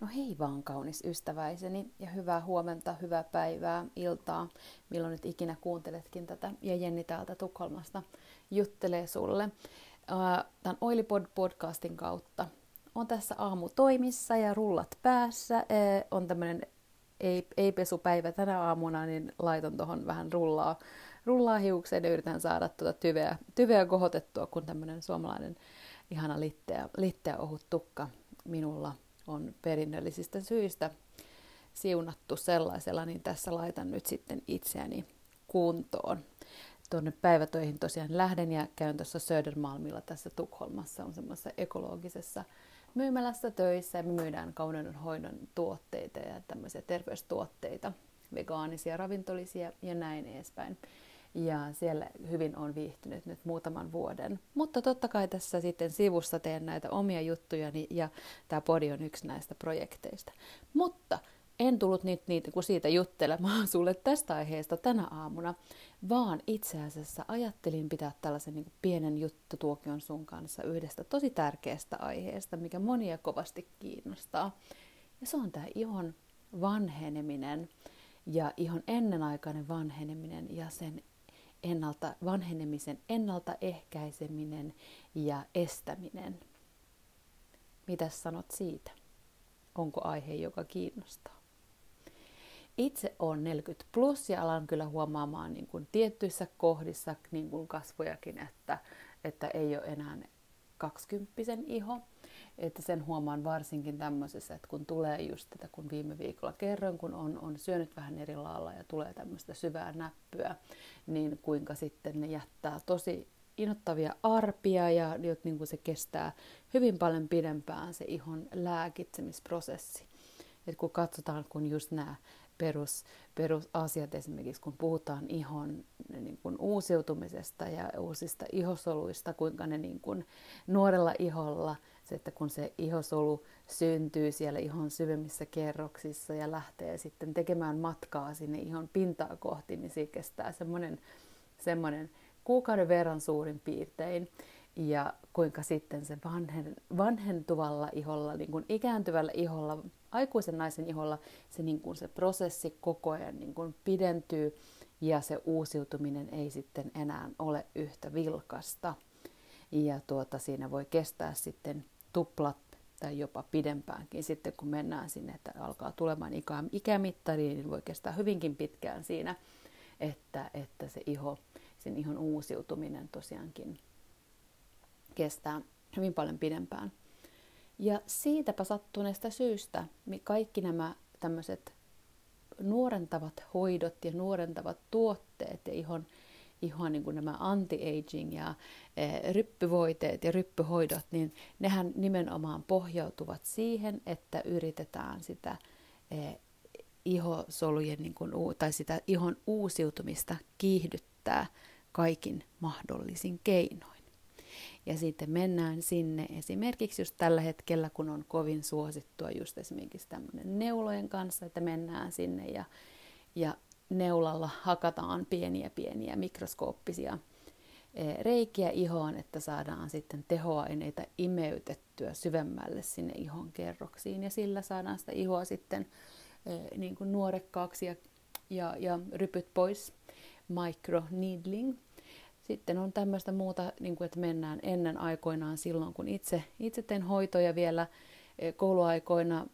No hei vaan kaunis ystäväiseni ja hyvää huomenta, hyvää päivää, iltaa, milloin nyt ikinä kuunteletkin tätä. Ja Jenni täältä Tukholmasta juttelee sulle tämän Oilipod podcastin kautta. On tässä aamu toimissa ja rullat päässä. On tämmöinen ei, ei-pesupäivä tänä aamuna, niin laiton tuohon vähän rullaa, rullaa hiukseen ja yritän saada tuota tyveä, tyveä kohotettua, kun tämmöinen suomalainen ihana litteä, litteä ohut tukka minulla on perinnöllisistä syistä siunattu sellaisella, niin tässä laitan nyt sitten itseäni kuntoon. Tuonne päivätöihin tosiaan lähden ja käyn tuossa Södermalmilla tässä Tukholmassa, on semmoisessa ekologisessa myymälässä töissä ja me myydään kauneudenhoidon tuotteita ja tämmöisiä terveystuotteita, vegaanisia, ravintolisia ja näin edespäin ja siellä hyvin on viihtynyt nyt muutaman vuoden. Mutta totta kai tässä sitten sivussa teen näitä omia juttujani ja tämä podi on yksi näistä projekteista. Mutta en tullut nyt niitä kuin siitä juttelemaan sulle tästä aiheesta tänä aamuna, vaan itse asiassa ajattelin pitää tällaisen niin pienen juttutuokion sun kanssa yhdestä tosi tärkeästä aiheesta, mikä monia kovasti kiinnostaa. Ja se on tämä ihon vanheneminen ja ihon ennenaikainen vanheneminen ja sen ennalta, vanhenemisen ennaltaehkäiseminen ja estäminen. Mitä sanot siitä? Onko aihe, joka kiinnostaa? Itse olen 40 plus ja alan kyllä huomaamaan niin kuin tiettyissä kohdissa niin kuin kasvojakin, että, että ei ole enää 20 iho. Että sen huomaan varsinkin tämmöisessä, että kun tulee just tätä, kun viime viikolla kerroin, kun on, on syönyt vähän eri lailla ja tulee tämmöistä syvää näppyä, niin kuinka sitten ne jättää tosi inottavia arpia ja niin kuin se kestää hyvin paljon pidempään se ihon lääkitsemisprosessi. Et kun katsotaan, kun just nämä perus, perusasiat esimerkiksi, kun puhutaan ihon niin kuin uusiutumisesta ja uusista ihosoluista, kuinka ne niin kuin nuorella iholla – se, että kun se ihosolu syntyy siellä ihon syvemmissä kerroksissa ja lähtee sitten tekemään matkaa sinne ihon pintaa kohti, niin se kestää semmoinen, semmoinen kuukauden verran suurin piirtein. Ja kuinka sitten se vanhen, vanhentuvalla iholla, niin kuin ikääntyvällä iholla, aikuisen naisen iholla, se, niin kuin se prosessi koko ajan niin kuin pidentyy ja se uusiutuminen ei sitten enää ole yhtä vilkasta. Ja tuota, siinä voi kestää sitten tuplat tai jopa pidempäänkin sitten, kun mennään sinne, että alkaa tulemaan ikä, ikämittari, niin voi kestää hyvinkin pitkään siinä, että, että se iho, sen ihon uusiutuminen tosiaankin kestää hyvin paljon pidempään. Ja siitäpä sattuneesta syystä kaikki nämä tämmöiset nuorentavat hoidot ja nuorentavat tuotteet ja ihon ihan niin kuin nämä anti-aging ja e, ryppyvoiteet ja ryppyhoidot, niin nehän nimenomaan pohjautuvat siihen, että yritetään sitä e, ihosolujen niin kuin, tai sitä ihon uusiutumista kiihdyttää kaikin mahdollisin keinoin. Ja sitten mennään sinne esimerkiksi just tällä hetkellä, kun on kovin suosittua just esimerkiksi tämmöinen neulojen kanssa, että mennään sinne ja, ja neulalla hakataan pieniä pieniä mikroskooppisia e, reikiä ihoon, että saadaan sitten tehoaineita imeytettyä syvemmälle sinne ihon kerroksiin ja sillä saadaan sitä ihoa sitten e, niin kuin nuorekkaaksi ja, ja, ja rypyt pois. Microneedling. Sitten on tämmöistä muuta, niin kuin, että mennään ennen aikoinaan silloin, kun itse, itse teen hoitoja vielä e, kouluaikoina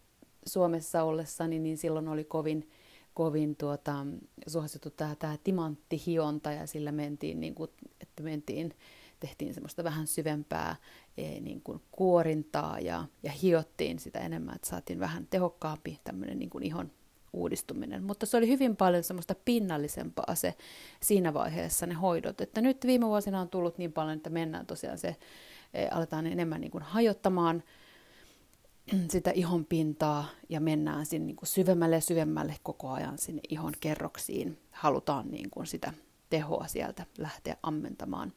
Suomessa ollessani, niin silloin oli kovin kovin tuota, suosittu tämä, tämä timanttihionta ja sillä mentiin, niin kuin, että mentiin, tehtiin semmoista vähän syvempää e, niin kuin kuorintaa ja, ja hiottiin sitä enemmän, että saatiin vähän tehokkaampi tämmöinen niin kuin ihon uudistuminen. Mutta se oli hyvin paljon semmoista pinnallisempaa se siinä vaiheessa ne hoidot. Että nyt viime vuosina on tullut niin paljon, että mennään tosiaan se, e, aletaan enemmän niin kuin hajottamaan sitä ihon pintaa ja mennään sinne niin kuin syvemmälle ja syvemmälle koko ajan sinne ihon kerroksiin. Halutaan niin kuin sitä tehoa sieltä lähteä ammentamaan.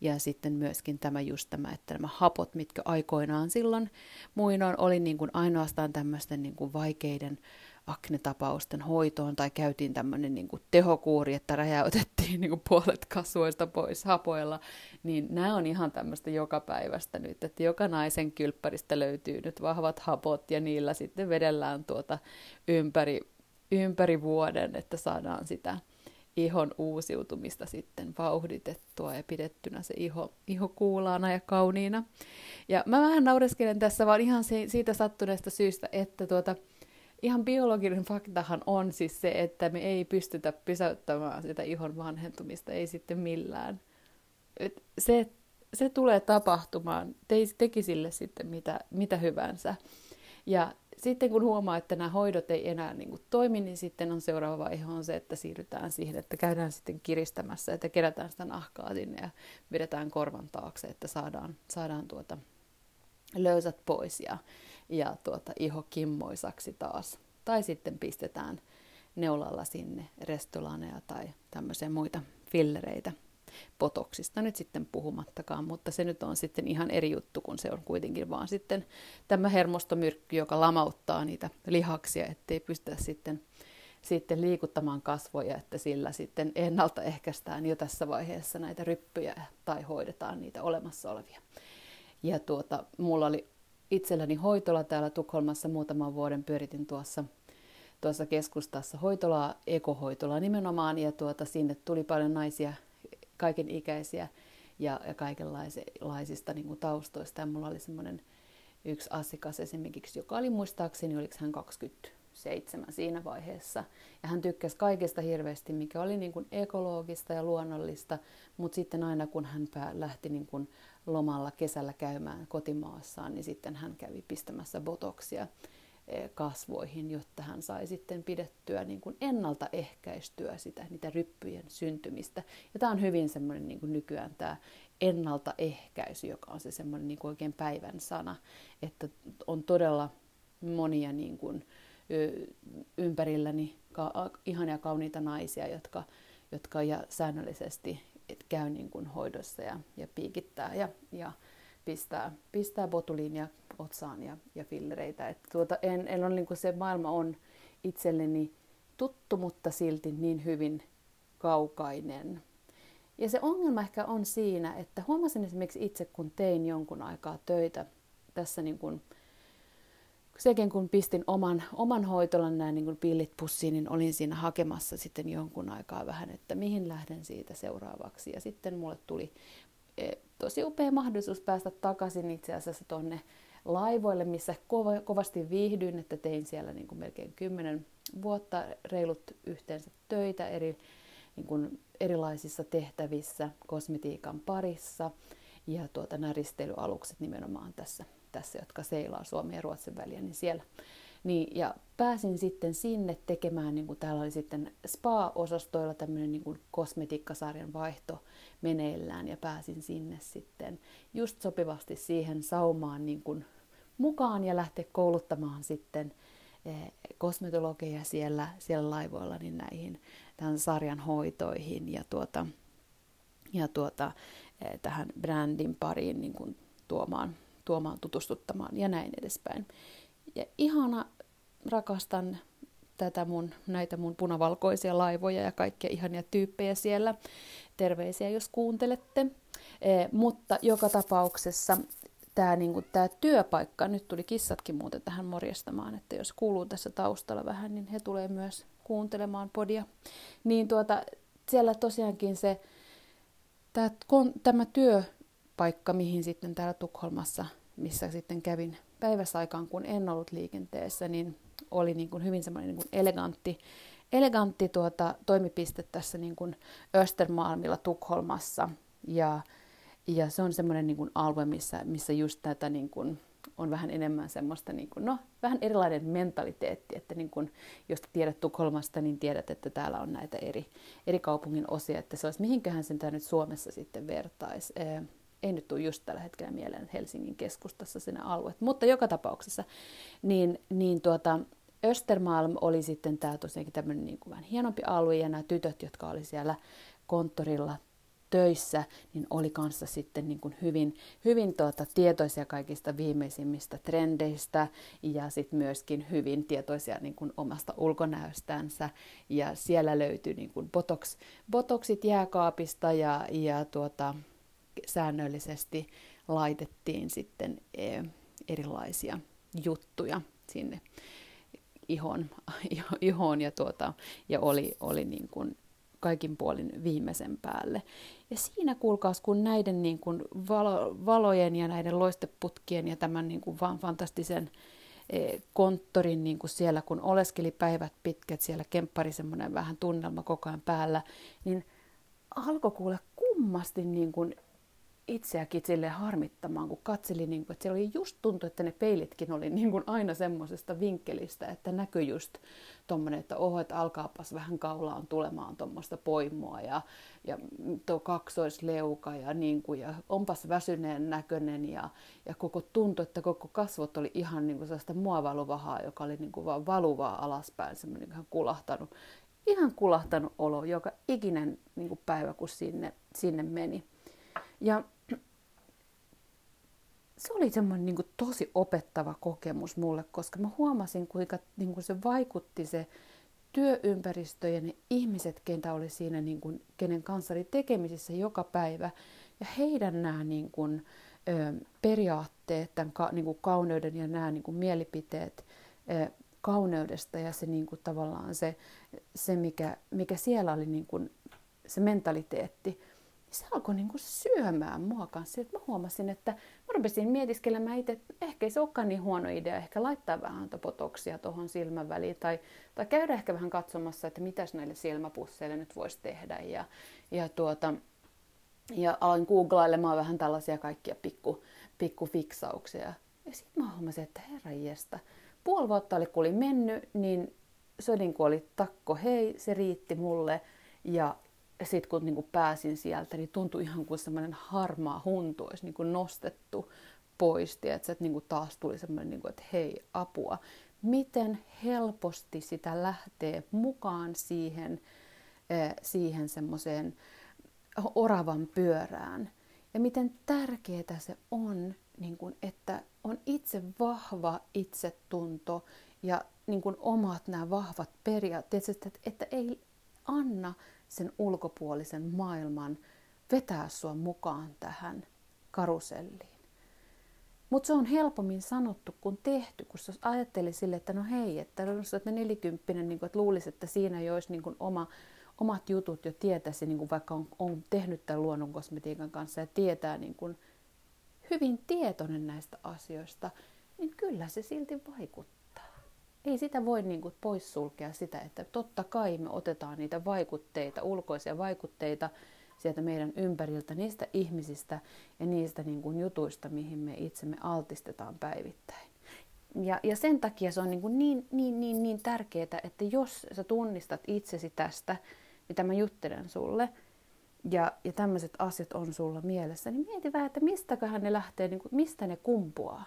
Ja sitten myöskin tämä just tämä, että nämä hapot, mitkä aikoinaan silloin muinoin oli niin kuin ainoastaan tämmöisten niin kuin vaikeiden aknetapausten hoitoon tai käytiin tämmöinen niin tehokuuri, että räjäytettiin niin kuin puolet kasvoista pois hapoilla, niin nämä on ihan tämmöistä joka päivästä nyt, että joka naisen kylppäristä löytyy nyt vahvat hapot ja niillä sitten vedellään tuota ympäri, ympäri vuoden, että saadaan sitä ihon uusiutumista sitten vauhditettua ja pidettynä se iho, iho kuulaana ja kauniina. Ja mä vähän naureskelen tässä vaan ihan siitä sattuneesta syystä, että tuota, ihan biologinen faktahan on siis se, että me ei pystytä pysäyttämään sitä ihon vanhentumista, ei sitten millään. Et se, se tulee tapahtumaan, te, teki sille sitten mitä, mitä hyvänsä. Ja sitten kun huomaa, että nämä hoidot ei enää niin kuin toimi, niin sitten on seuraava vaihe on se, että siirrytään siihen, että käydään sitten kiristämässä, että kerätään sitä nahkaa sinne ja vedetään korvan taakse, että saadaan, saadaan tuota löysät pois ja, ja tuota, iho kimmoisaksi taas. Tai sitten pistetään neulalla sinne restolaneja tai tämmöisiä muita fillereitä potoksista nyt sitten puhumattakaan, mutta se nyt on sitten ihan eri juttu, kun se on kuitenkin vaan sitten tämä hermostomyrkky, joka lamauttaa niitä lihaksia, ettei pystytä sitten, sitten liikuttamaan kasvoja, että sillä sitten ennaltaehkäistään jo tässä vaiheessa näitä ryppyjä tai hoidetaan niitä olemassa olevia. Ja tuota, mulla oli itselläni hoitola täällä Tukholmassa muutaman vuoden pyöritin tuossa tuossa keskustassa hoitolaa, ekohoitolaa nimenomaan, ja tuota, sinne tuli paljon naisia kaiken ikäisiä ja, ja kaikenlaisista niin kuin taustoista. Ja mulla oli semmoinen yksi asiakas esimerkiksi, joka oli muistaakseni, oliko hän 27 siinä vaiheessa. Ja hän tykkäsi kaikesta hirveästi, mikä oli niin kuin ekologista ja luonnollista, mutta sitten aina kun hän lähti niin kuin lomalla kesällä käymään kotimaassaan, niin sitten hän kävi pistämässä botoksia Eh, kasvoihin, jotta hän sai sitten pidettyä niin kuin ennaltaehkäistyä sitä, niitä ryppyjen syntymistä. Ja tämä on hyvin semmoinen niin kuin nykyään tämä ennaltaehkäisy, joka on se semmoinen niin kuin oikein päivän sana, että on todella monia niin kuin, ympärilläni ka- ihania kauniita naisia, jotka, jotka ja säännöllisesti käy niin kuin hoidossa ja, ja piikittää ja, ja pistää, pistää botuliinia otsaan ja, ja fillereitä. Et tuota, en, en ole, niin se maailma on itselleni tuttu, mutta silti niin hyvin kaukainen. Ja se ongelma ehkä on siinä, että huomasin esimerkiksi itse, kun tein jonkun aikaa töitä tässä niin kuin, sekin kun pistin oman, oman hoitolan nämä niin pillit pussiin, niin olin siinä hakemassa sitten jonkun aikaa vähän, että mihin lähden siitä seuraavaksi. Ja sitten mulle tuli e, tosi upea mahdollisuus päästä takaisin itse asiassa tuonne laivoille, missä kovasti viihdyin, että tein siellä niin kuin melkein kymmenen vuotta reilut yhteensä töitä eri, niin kuin erilaisissa tehtävissä kosmetiikan parissa ja tuota, nämä risteilyalukset nimenomaan tässä, tässä, jotka seilaa Suomen ja Ruotsin väliä, niin siellä. Niin, ja pääsin sitten sinne tekemään, niin kuin täällä oli sitten spa-osastoilla tämmöinen niin kuin kosmetiikkasarjan vaihto meneillään ja pääsin sinne sitten just sopivasti siihen saumaan niin kuin mukaan ja lähteä kouluttamaan sitten eh, kosmetologeja siellä, siellä laivoilla niin näihin tämän sarjan hoitoihin ja, tuota, ja tuota, eh, tähän brändin pariin niin kuin tuomaan, tuomaan, tutustuttamaan ja näin edespäin. Ja ihana, rakastan tätä mun, näitä mun punavalkoisia laivoja ja kaikkia ihania tyyppejä siellä. Terveisiä, jos kuuntelette. Eh, mutta joka tapauksessa tämä niinku, tää työpaikka, nyt tuli kissatkin muuten tähän morjestamaan, että jos kuuluu tässä taustalla vähän, niin he tulee myös kuuntelemaan podia. Niin tuota, siellä tosiaankin se, tää, kon, tämä työpaikka, mihin sitten täällä Tukholmassa, missä sitten kävin päiväsaikaan, kun en ollut liikenteessä, niin oli niin kuin hyvin semmoinen niin kuin elegantti, elegantti tuota, toimipiste tässä niin kuin Östermalmilla Tukholmassa. Ja ja se on semmoinen niin alue, missä, missä just tätä niin kuin, on vähän enemmän semmoista, niin kuin, no, vähän erilainen mentaliteetti, että niin kuin, jos tiedät Tukholmasta, niin tiedät, että täällä on näitä eri, eri kaupungin osia, että se olisi, mihinköhän sen nyt Suomessa sitten vertaisi. Ei nyt tule just tällä hetkellä mieleen Helsingin keskustassa sinne alueet, mutta joka tapauksessa, niin, niin tuota, Östermalm oli sitten tämä tosiaankin tämmöinen niin kuin vähän hienompi alue, ja nämä tytöt, jotka oli siellä konttorilla töissä, niin oli kanssa sitten niin kuin hyvin, hyvin tuota, tietoisia kaikista viimeisimmistä trendeistä ja sitten myöskin hyvin tietoisia niin kuin omasta ulkonäöstänsä. Ja siellä löytyi niin kuin botox, botoxit jääkaapista ja, ja tuota, säännöllisesti laitettiin sitten e, erilaisia juttuja sinne ihon, ihon ja, tuota, ja oli, oli niin kuin kaikin puolin viimeisen päälle. Ja siinä kuulkaas, kun näiden niin kuin valo, valojen ja näiden loisteputkien ja tämän niin kuin vaan fantastisen e, konttorin niin kuin siellä, kun oleskeli päivät pitkät, siellä kemppari semmoinen vähän tunnelma koko ajan päällä, niin alkoi kuule kummasti niin kuin itseäkin sille harmittamaan, kun katselin, niin kuin, että siellä oli just tuntui, että ne peilitkin oli niin kuin aina semmoisesta vinkkelistä, että näkyi just tuommoinen, että oho, että alkaapas vähän kaulaan tulemaan tuommoista poimua ja, ja tuo kaksoisleuka ja, niin kuin, ja onpas väsyneen näköinen ja, ja koko tuntui, että koko kasvot oli ihan niin kuin sellaista muovaluvahaa, joka oli niin kuin vaan valuvaa alaspäin, semmoinen ihan kulahtanut, ihan kulahtanut olo joka ikinen niin kuin päivä, kun sinne, sinne meni. Ja se oli semmoinen niin kuin tosi opettava kokemus mulle, koska mä huomasin, kuinka niin kuin se vaikutti se työympäristö ja ne ihmiset, ketä oli siinä, niin kuin, kenen kanssa oli tekemisissä joka päivä. Ja heidän nämä niin kuin, ö, periaatteet, tämän ka, niin kuin kauneuden ja nämä niin kuin mielipiteet ö, kauneudesta ja se niin kuin, tavallaan se, se mikä, mikä siellä oli niin kuin, se mentaliteetti, se alkoi niin kuin syömään mua kanssa. Että mä huomasin, että mä rupesin mietiskelemään itse, että ehkä ei se olekaan niin huono idea ehkä laittaa vähän potoksia tuohon silmän väliin tai, tai käydä ehkä vähän katsomassa, että mitäs näille silmäpusseille nyt voisi tehdä. Ja, ja, tuota, ja aloin googlailemaan vähän tällaisia kaikkia pikku, pikkufiksauksia. Ja sitten mä huomasin, että herranjestä, puoli vuotta oli kun oli mennyt, niin se niin kuin oli takko hei, se riitti mulle. Ja, sitten kun niin kuin pääsin sieltä, niin tuntui ihan kuin semmoinen harmaa huntu olisi niin kuin nostettu pois. Tiedätkö, että niin kuin taas tuli semmoinen, niin kuin, että hei, apua. Miten helposti sitä lähtee mukaan siihen, siihen semmoiseen oravan pyörään. Ja miten tärkeää se on, niin kuin, että on itse vahva itsetunto ja niin kuin omat nämä vahvat periaatteet, että, että ei anna sen ulkopuolisen maailman vetää sua mukaan tähän karuselliin. Mutta se on helpommin sanottu kuin tehty, kun sä ajatteli sille, että no hei, että jos olet nelikymppinen, niin että luulisi, että siinä jo olisi niin oma, omat jutut jo tietäisi, niin kuin vaikka on, on tehnyt tämän luonnon kosmetiikan kanssa ja tietää niin kuin hyvin tietoinen näistä asioista, niin kyllä se silti vaikuttaa ei sitä voi niin kuin poissulkea sitä, että totta kai me otetaan niitä vaikutteita, ulkoisia vaikutteita sieltä meidän ympäriltä, niistä ihmisistä ja niistä niin kuin jutuista, mihin me itsemme altistetaan päivittäin. Ja, ja sen takia se on niin, kuin niin, niin, niin, niin tärkeää, että jos sä tunnistat itsesi tästä, mitä mä juttelen sulle, ja, ja tämmöiset asiat on sulla mielessä, niin mieti vähän, että mistäköhän ne lähtee, niin kuin, mistä ne kumpuaa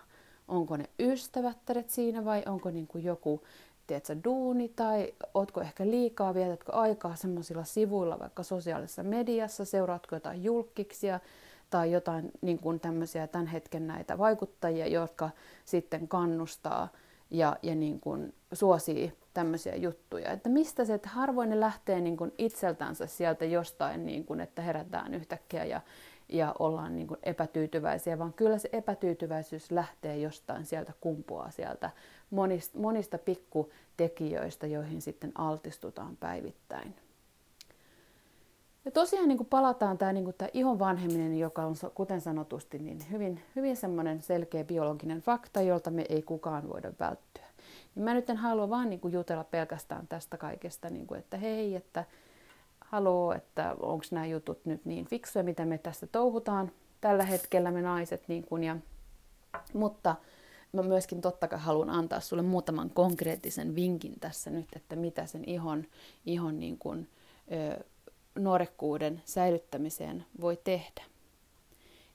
onko ne ystävättäret siinä vai onko niin kuin joku tiedätkö, duuni tai ootko ehkä liikaa, vietätkö aikaa semmoisilla sivuilla vaikka sosiaalisessa mediassa, seuraatko jotain julkkiksia tai jotain niin kuin tämmöisiä tämän hetken näitä vaikuttajia, jotka sitten kannustaa ja, ja niin kuin suosii tämmöisiä juttuja. Että mistä se, että harvoin ne lähtee niin kuin itseltänsä sieltä jostain, niin kuin, että herätään yhtäkkiä ja ja ollaan niin kuin epätyytyväisiä, vaan kyllä se epätyytyväisyys lähtee jostain sieltä, kumpuaa sieltä monista, monista pikkutekijöistä, joihin sitten altistutaan päivittäin. Ja tosiaan niin kuin palataan tämä, niin kuin tämä ihon vanheminen, joka on kuten sanotusti niin hyvin, hyvin semmoinen selkeä biologinen fakta, jolta me ei kukaan voida välttyä. Niin mä nyt en halua vaan niin kuin jutella pelkästään tästä kaikesta, niin kuin, että hei, että haloo, että onko nämä jutut nyt niin fiksuja, mitä me tässä touhutaan tällä hetkellä me naiset. Niin kun, ja, mutta mä myöskin totta kai haluan antaa sulle muutaman konkreettisen vinkin tässä nyt, että mitä sen ihon, ihon niin kun, ö, nuorekkuuden säilyttämiseen voi tehdä.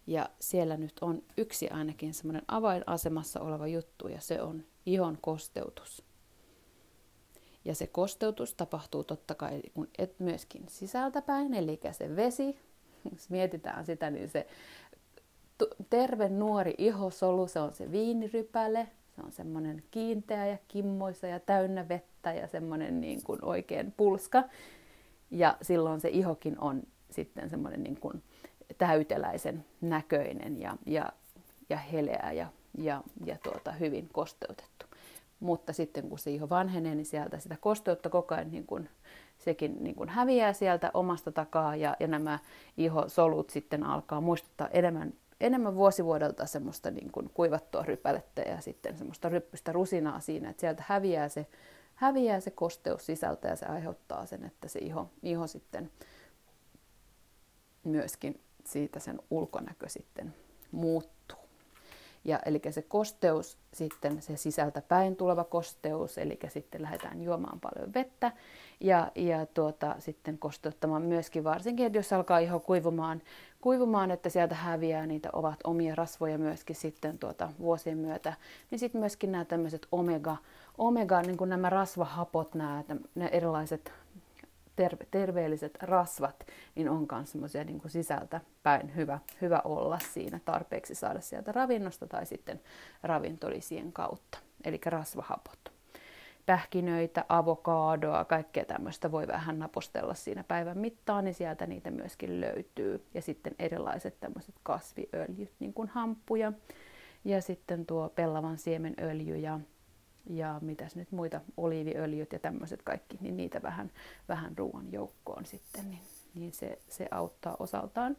Ja siellä nyt on yksi ainakin semmoinen avainasemassa oleva juttu ja se on ihon kosteutus. Ja se kosteutus tapahtuu totta kai kun et myöskin sisältäpäin, eli se vesi, jos mietitään sitä, niin se terve nuori ihosolu, se on se viinirypäle, se on semmoinen kiinteä ja kimmoisa ja täynnä vettä ja semmoinen niin kuin oikein pulska. Ja silloin se ihokin on sitten semmoinen niin kuin täyteläisen näköinen ja, ja, ja heleä ja, ja, ja tuota, hyvin kosteutettu. Mutta sitten kun se iho vanhenee, niin sieltä sitä kosteutta koko ajan niin kuin, sekin niin kuin häviää sieltä omasta takaa ja, ja nämä ihosolut sitten alkaa muistuttaa enemmän enemmän vuosivuodelta semmoista niin kuin kuivattua rypälettä ja sitten semmoista ryppystä rusinaa siinä, että sieltä häviää se, häviää se kosteus sisältä ja se aiheuttaa sen, että se iho, iho sitten myöskin siitä sen ulkonäkö sitten muuttuu. Ja eli se kosteus sitten, se sisältä päin tuleva kosteus, eli sitten lähdetään juomaan paljon vettä ja, ja tuota, sitten kosteuttamaan myöskin varsinkin, että jos alkaa iho kuivumaan, kuivumaan, että sieltä häviää niitä ovat omia rasvoja myöskin sitten tuota, vuosien myötä, niin sitten myöskin nämä tämmöiset omega, omega niin kuin nämä rasvahapot, nämä, nämä erilaiset terve, terveelliset rasvat, niin on myös semmoisia niin sisältä päin hyvä, hyvä olla siinä tarpeeksi saada sieltä ravinnosta tai sitten ravintolisien kautta, eli rasvahapot. Pähkinöitä, avokaadoa, kaikkea tämmöistä voi vähän napostella siinä päivän mittaan, niin sieltä niitä myöskin löytyy. Ja sitten erilaiset tämmöiset kasviöljyt, niin kuin hamppuja, ja sitten tuo pellavan siemenöljy ja ja mitäs nyt muita, oliiviöljyt ja tämmöiset kaikki, niin niitä vähän, vähän ruoan joukkoon sitten, niin, niin se, se auttaa osaltaan.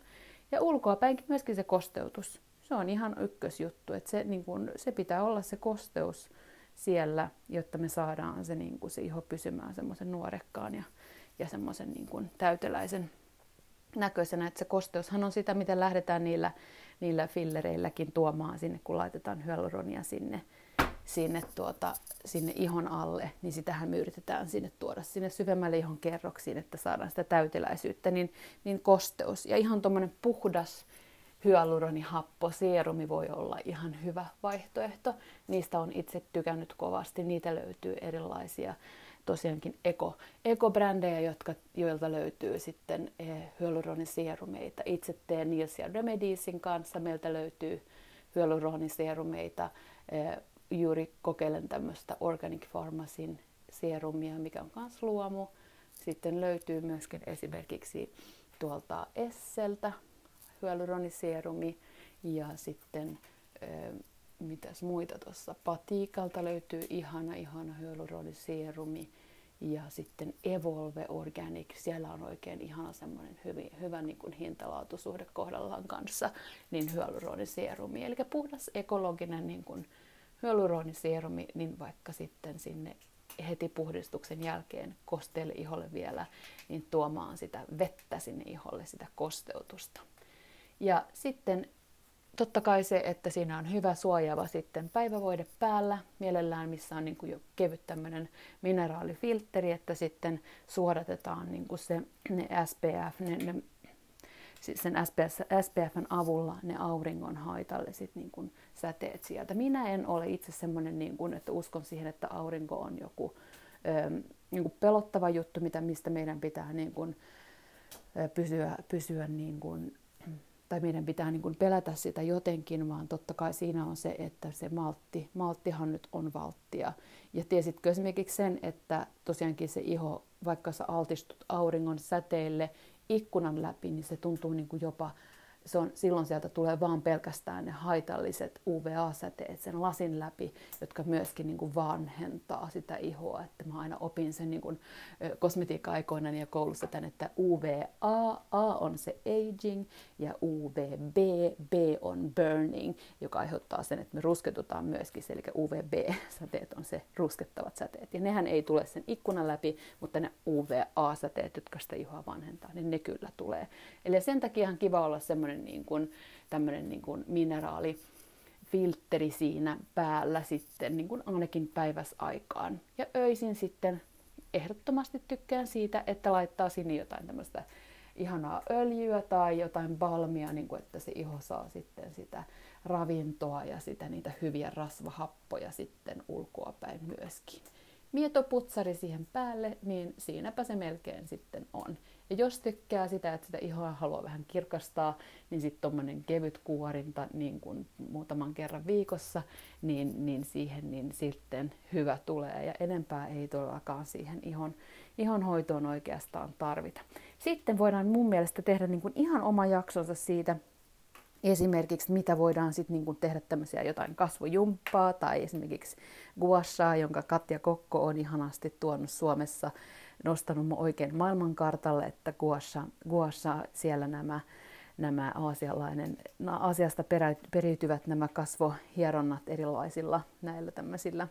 Ja ulkoapäinkin myöskin se kosteutus. Se on ihan ykkösjuttu, että se, niin kun, se pitää olla se kosteus siellä, jotta me saadaan se, niin kun, se iho pysymään semmoisen nuorekkaan ja, ja semmoisen niin kun, täyteläisen näköisenä. Että se kosteushan on sitä, miten lähdetään niillä, niillä fillereilläkin tuomaan sinne, kun laitetaan hyaluronia sinne sinne, tuota, sinne ihon alle, niin sitähän me yritetään sinne tuoda sinne syvemmälle ihon kerroksiin, että saadaan sitä täyteläisyyttä, niin, niin kosteus. Ja ihan tuommoinen puhdas hyaluronihappo, seerumi voi olla ihan hyvä vaihtoehto. Niistä on itse tykännyt kovasti. Niitä löytyy erilaisia tosiaankin eko, ekobrändejä, jotka, joilta löytyy sitten eh, hyaluronisierumeita. Itse teen Niels ja Remediesin kanssa. Meiltä löytyy hyaluronisierumeita eh, juuri kokeilen tämmöistä Organic Pharmacyn serumia, mikä on myös luomu. Sitten löytyy myöskin esimerkiksi tuolta Esseltä hyaluroniserumi ja sitten mitäs muita tuossa? Patiikalta löytyy ihana, ihana hyaluroniserumi ja sitten Evolve Organic, siellä on oikein ihana semmoinen hyvin, hyvä niin kuin hintalaatusuhde kohdallaan kanssa, niin hyaluroniserumi, eli puhdas ekologinen niin kuin, hyaluronisiirumi, niin vaikka sitten sinne heti puhdistuksen jälkeen kosteelle iholle vielä, niin tuomaan sitä vettä sinne iholle, sitä kosteutusta. Ja sitten totta kai se, että siinä on hyvä suojaava sitten päivävoide päällä, mielellään missä on niin kuin jo kevyt tämmöinen mineraalifiltteri, että sitten suodatetaan niin kuin se, ne SPF, ne, ne sen SPFn avulla ne auringon haitalliset niin kuin säteet sieltä. Minä en ole itse semmoinen, niin kuin, että uskon siihen, että aurinko on joku ö, niin kuin pelottava juttu, mitä, mistä meidän pitää niin kuin, pysyä, pysyä niin kuin, tai meidän pitää niin kuin pelätä sitä jotenkin, vaan totta kai siinä on se, että se maltti, malttihan nyt on valttia. Ja tiesitkö esimerkiksi sen, että tosiaankin se iho, vaikka sä altistut auringon säteille ikkunan läpi, niin se tuntuu niin kuin jopa se on, silloin sieltä tulee vaan pelkästään ne haitalliset UVA-säteet sen lasin läpi, jotka myöskin niin kuin vanhentaa sitä ihoa. Että mä aina opin sen niin kuin, kosmetiikka-aikoina ja koulussa tämän, että UVA A on se aging ja UVB B on burning, joka aiheuttaa sen, että me rusketutaan myöskin. Eli UVB-säteet on se ruskettavat säteet. Ja nehän ei tule sen ikkunan läpi, mutta ne UVA-säteet, jotka sitä ihoa vanhentaa, niin ne kyllä tulee. Eli sen takia on kiva olla semmoinen tämmöinen niin kuin, tämmöinen niin kuin mineraalifiltteri siinä päällä sitten niin kuin ainakin päiväsaikaan. Ja öisin sitten ehdottomasti tykkään siitä, että laittaa sinne jotain tämmöistä ihanaa öljyä tai jotain balmia, niin kuin että se iho saa sitten sitä ravintoa ja sitä niitä hyviä rasvahappoja sitten ulkoapäin myöskin. Mietoputsari siihen päälle, niin siinäpä se melkein sitten on. Ja jos tykkää sitä, että sitä ihoa haluaa vähän kirkastaa, niin sitten tuommoinen kevyt kuorinta niin kuin muutaman kerran viikossa, niin, niin siihen niin sitten hyvä tulee. Ja enempää ei todellakaan siihen ihon, ihon hoitoon oikeastaan tarvita. Sitten voidaan mun mielestä tehdä niin kuin ihan oma jaksonsa siitä, esimerkiksi mitä voidaan sitten niin tehdä tämmöisiä jotain kasvojumppaa tai esimerkiksi guashaa, jonka Katja Kokko on ihanasti tuonut Suomessa, nostanut oikein maailmankartalle, että guasha, guasha siellä nämä nämä aasialainen, Aasiasta perä, periytyvät nämä kasvohieronnat erilaisilla näillä tämmöisillä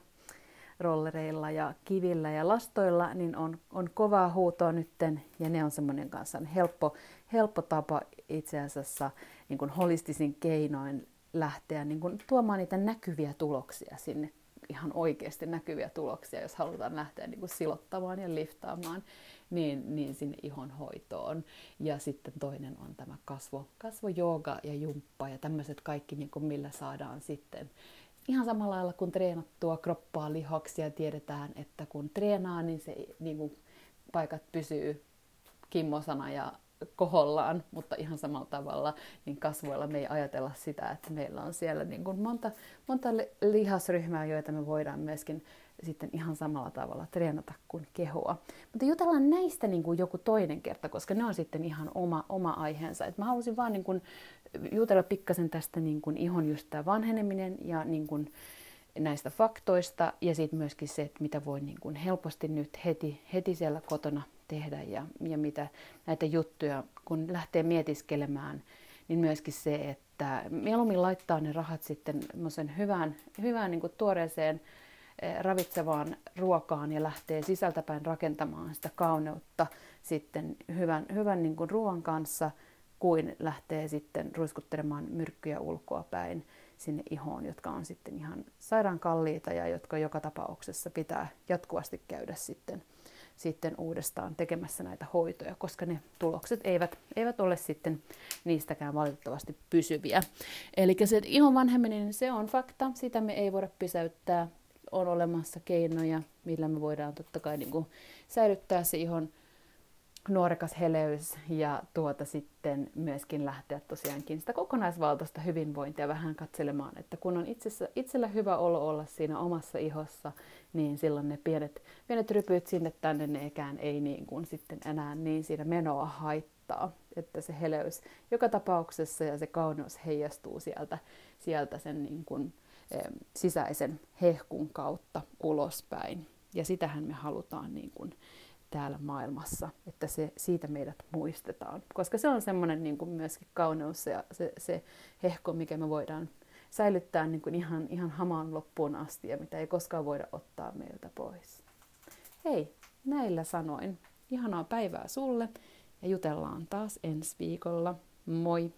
rollereilla ja kivillä ja lastoilla, niin on, on kovaa huutoa nytten ja ne on semmoinen kanssa helppo, helppo tapa itse asiassa niin kuin holistisin keinoin lähteä niin kuin tuomaan niitä näkyviä tuloksia sinne ihan oikeasti näkyviä tuloksia, jos halutaan lähteä niin kuin silottamaan ja liftaamaan, niin, niin sinne ihonhoitoon. Ja sitten toinen on tämä kasvo, kasvojooga ja jumppa ja tämmöiset kaikki, niin kuin millä saadaan sitten ihan samalla lailla kuin treenattua kroppaa, lihaksia, tiedetään, että kun treenaa, niin se niin kuin, paikat pysyy kimmosana ja kohollaan, mutta ihan samalla tavalla niin kasvoilla me ei ajatella sitä, että meillä on siellä niin kuin monta, monta lihasryhmää, joita me voidaan myöskin sitten ihan samalla tavalla treenata kuin kehoa. Mutta jutellaan näistä niin kuin joku toinen kerta, koska ne on sitten ihan oma, oma aiheensa. Et mä halusin vaan niin kuin jutella pikkasen tästä niin kuin ihon just tämä vanheneminen ja niin kuin näistä faktoista ja sitten myöskin se, että mitä voi niin kuin helposti nyt heti, heti siellä kotona tehdä ja, ja mitä näitä juttuja, kun lähtee mietiskelemään, niin myöskin se, että mieluummin laittaa ne rahat sitten hyvään, hyvään niin kuin tuoreeseen eh, ravitsevaan ruokaan ja lähtee sisältäpäin rakentamaan sitä kauneutta sitten hyvän, hyvän niin kuin ruoan kanssa, kuin lähtee sitten ruiskuttelemaan myrkkyjä ulkoa päin sinne ihoon, jotka on sitten ihan sairaan kalliita ja jotka joka tapauksessa pitää jatkuvasti käydä sitten sitten uudestaan tekemässä näitä hoitoja, koska ne tulokset eivät, eivät ole sitten niistäkään valitettavasti pysyviä. Eli se ihon vanheminen, se on fakta, sitä me ei voida pysäyttää. On olemassa keinoja, millä me voidaan totta kai niin kuin säilyttää se ihon nuorekas heleys ja tuota sitten myöskin lähteä tosiaankin sitä kokonaisvaltaista hyvinvointia vähän katselemaan, että kun on itsessä, itsellä hyvä olo olla siinä omassa ihossa, niin silloin ne pienet, pienet rypyt sinne tänne ne ekään ei niin kuin sitten enää niin siinä menoa haittaa, että se heleys joka tapauksessa ja se kauneus heijastuu sieltä, sieltä sen niin kuin, sisäisen hehkun kautta ulospäin. Ja sitähän me halutaan niin kuin, täällä maailmassa, että se, siitä meidät muistetaan. Koska se on semmoinen niin kuin myöskin kauneus ja se, se hehko, mikä me voidaan säilyttää niin kuin ihan, ihan hamaan loppuun asti ja mitä ei koskaan voida ottaa meiltä pois. Hei, näillä sanoin. Ihanaa päivää sulle ja jutellaan taas ensi viikolla. Moi!